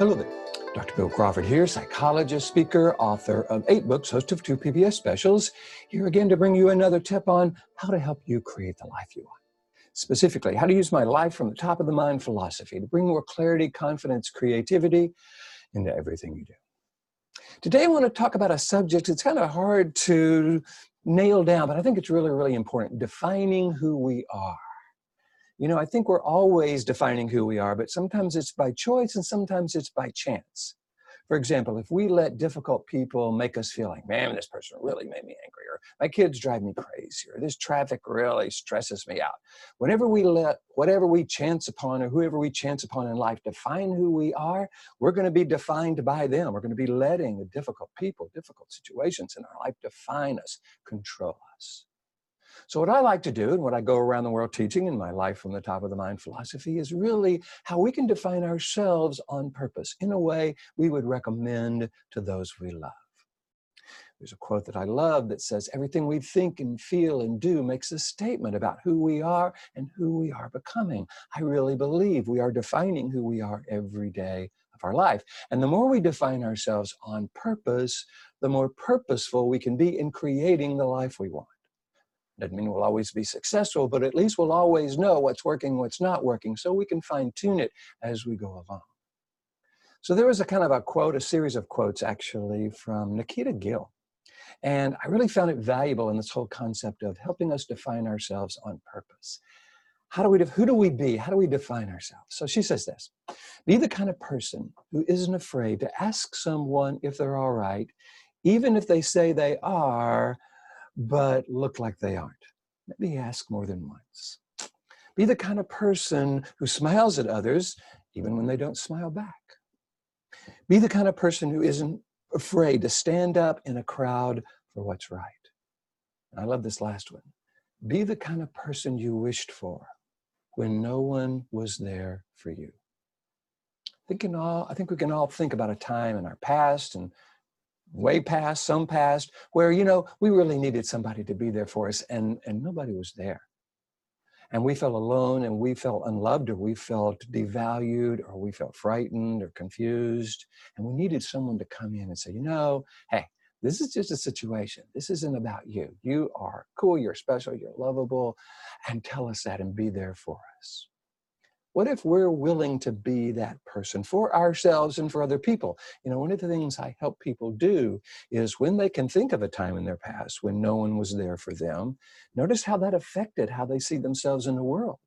Hello there. Dr. Bill Crawford here, psychologist, speaker, author of eight books, host of two PBS specials, here again to bring you another tip on how to help you create the life you want. Specifically, how to use my life from the top of the mind philosophy to bring more clarity, confidence, creativity into everything you do. Today, I want to talk about a subject that's kind of hard to nail down, but I think it's really, really important defining who we are. You know, I think we're always defining who we are, but sometimes it's by choice and sometimes it's by chance. For example, if we let difficult people make us feel like, man, this person really made me angry, or my kids drive me crazy, or this traffic really stresses me out. Whenever we let whatever we chance upon or whoever we chance upon in life define who we are, we're going to be defined by them. We're going to be letting the difficult people, difficult situations in our life define us, control us. So, what I like to do and what I go around the world teaching in my life from the top of the mind philosophy is really how we can define ourselves on purpose in a way we would recommend to those we love. There's a quote that I love that says, Everything we think and feel and do makes a statement about who we are and who we are becoming. I really believe we are defining who we are every day of our life. And the more we define ourselves on purpose, the more purposeful we can be in creating the life we want. Doesn't mean we'll always be successful, but at least we'll always know what's working, what's not working, so we can fine tune it as we go along. So there was a kind of a quote, a series of quotes actually from Nikita Gill. And I really found it valuable in this whole concept of helping us define ourselves on purpose. How do we, who do we be? How do we define ourselves? So she says this Be the kind of person who isn't afraid to ask someone if they're all right, even if they say they are, but look like they aren't. Maybe ask more than once. Be the kind of person who smiles at others even when they don't smile back. Be the kind of person who isn't afraid to stand up in a crowd for what's right. And I love this last one. Be the kind of person you wished for when no one was there for you. Thinking all, I think we can all think about a time in our past and way past, some past, where, you know, we really needed somebody to be there for us and, and nobody was there. And we felt alone and we felt unloved or we felt devalued or we felt frightened or confused. And we needed someone to come in and say, you know, hey, this is just a situation. This isn't about you. You are cool, you're special, you're lovable, and tell us that and be there for us. What if we're willing to be that person for ourselves and for other people? You know, one of the things I help people do is when they can think of a time in their past when no one was there for them, notice how that affected how they see themselves in the world.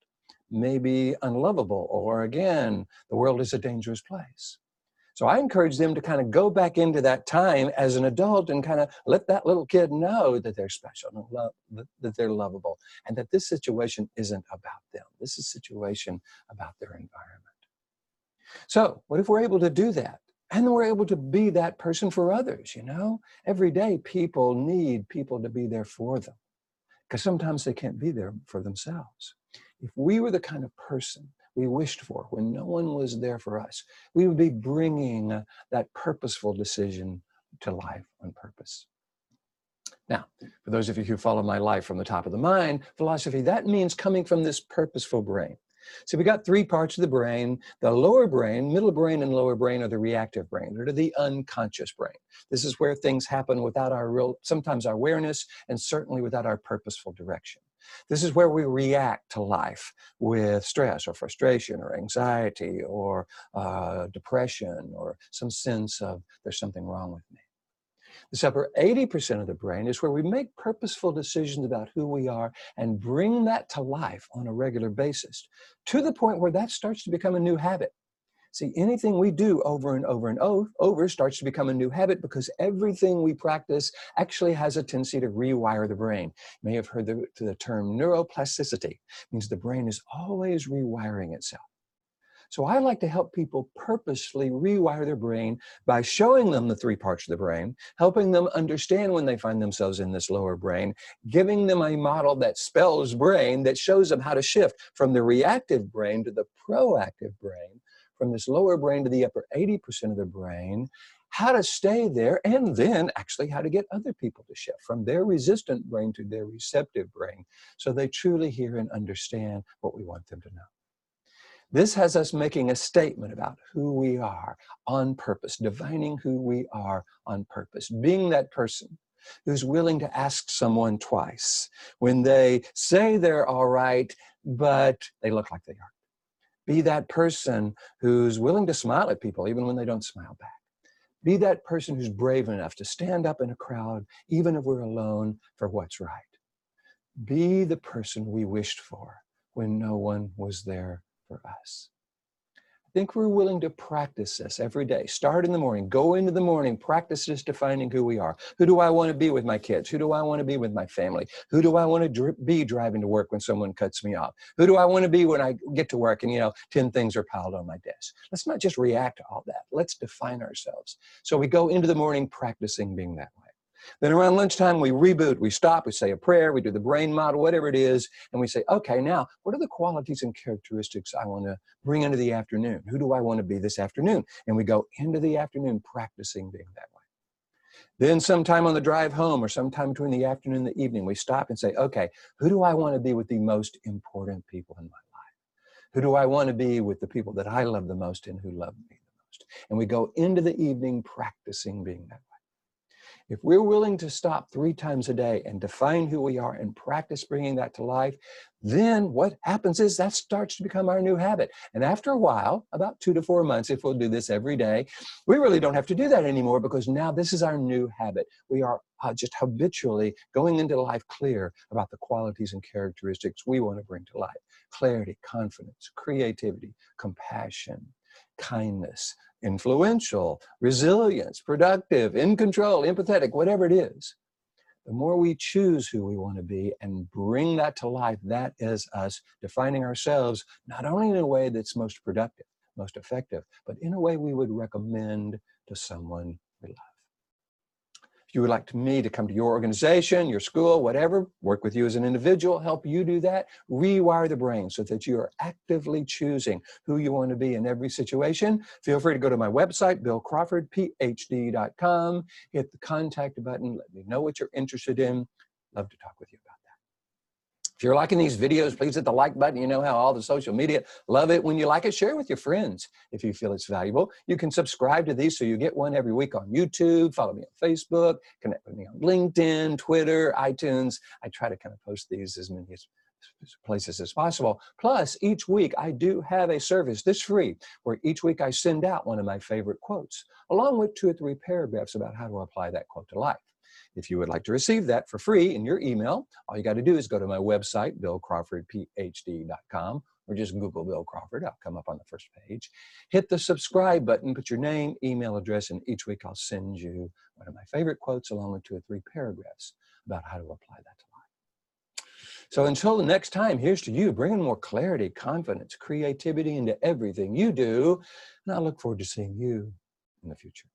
Maybe unlovable, or again, the world is a dangerous place. So I encourage them to kind of go back into that time as an adult and kind of let that little kid know that they're special and love, that they're lovable and that this situation isn't about them. This is a situation about their environment. So what if we're able to do that? And we're able to be that person for others, you know? Every day people need people to be there for them because sometimes they can't be there for themselves. If we were the kind of person we wished for, when no one was there for us, we would be bringing that purposeful decision to life on purpose. Now, for those of you who follow my life from the top of the mind philosophy, that means coming from this purposeful brain. So we got three parts of the brain. The lower brain, middle brain, and lower brain are the reactive brain. They're the unconscious brain. This is where things happen without our real, sometimes our awareness, and certainly without our purposeful direction. This is where we react to life with stress or frustration or anxiety or uh, depression or some sense of there's something wrong with me. This upper 80% of the brain is where we make purposeful decisions about who we are and bring that to life on a regular basis to the point where that starts to become a new habit. See, anything we do over and over and over starts to become a new habit because everything we practice actually has a tendency to rewire the brain. You may have heard the, the term neuroplasticity. It means the brain is always rewiring itself. So I like to help people purposely rewire their brain by showing them the three parts of the brain, helping them understand when they find themselves in this lower brain, giving them a model that spells brain that shows them how to shift from the reactive brain to the proactive brain from this lower brain to the upper 80% of the brain, how to stay there, and then actually how to get other people to shift from their resistant brain to their receptive brain so they truly hear and understand what we want them to know. This has us making a statement about who we are on purpose, divining who we are on purpose, being that person who's willing to ask someone twice when they say they're all right, but they look like they aren't. Be that person who's willing to smile at people even when they don't smile back. Be that person who's brave enough to stand up in a crowd, even if we're alone, for what's right. Be the person we wished for when no one was there for us think we're willing to practice this every day. Start in the morning, go into the morning, practice this defining who we are. Who do I want to be with my kids? Who do I want to be with my family? Who do I want to dri be driving to work when someone cuts me off? Who do I want to be when I get to work and, you know, 10 things are piled on my desk? Let's not just react to all that. Let's define ourselves. So we go into the morning practicing being that way. Then around lunchtime, we reboot, we stop, we say a prayer, we do the brain model, whatever it is, and we say, okay, now, what are the qualities and characteristics I want to bring into the afternoon? Who do I want to be this afternoon? And we go into the afternoon practicing being that way. Then sometime on the drive home or sometime between the afternoon and the evening, we stop and say, okay, who do I want to be with the most important people in my life? Who do I want to be with the people that I love the most and who love me the most? And we go into the evening practicing being that way. If we're willing to stop three times a day and define who we are and practice bringing that to life, then what happens is that starts to become our new habit. And after a while, about two to four months, if we'll do this every day, we really don't have to do that anymore because now this is our new habit. We are uh, just habitually going into life clear about the qualities and characteristics we want to bring to life. Clarity, confidence, creativity, compassion, kindness, influential, resilience, productive, in control, empathetic, whatever it is. The more we choose who we want to be and bring that to life, that is us defining ourselves not only in a way that's most productive, most effective, but in a way we would recommend to someone we love you would like me to come to your organization, your school, whatever, work with you as an individual, help you do that, rewire the brain so that you are actively choosing who you want to be in every situation, feel free to go to my website, billcrawfordphd.com, hit the contact button, let me know what you're interested in. Love to talk with you about if you're liking these videos, please hit the like button. You know how all the social media love it when you like it. Share it with your friends if you feel it's valuable. You can subscribe to these so you get one every week on YouTube. Follow me on Facebook. Connect with me on LinkedIn, Twitter, iTunes. I try to kind of post these as many as places as possible. Plus, each week I do have a service this free where each week I send out one of my favorite quotes along with two or three paragraphs about how to apply that quote to life. If you would like to receive that for free in your email, all you got to do is go to my website, billcrawfordphd.com, or just Google Bill Crawford. I'll come up on the first page. Hit the subscribe button, put your name, email address, and each week I'll send you one of my favorite quotes along with two or three paragraphs about how to apply that to life. So until the next time, here's to you, bringing more clarity, confidence, creativity into everything you do. And I look forward to seeing you in the future.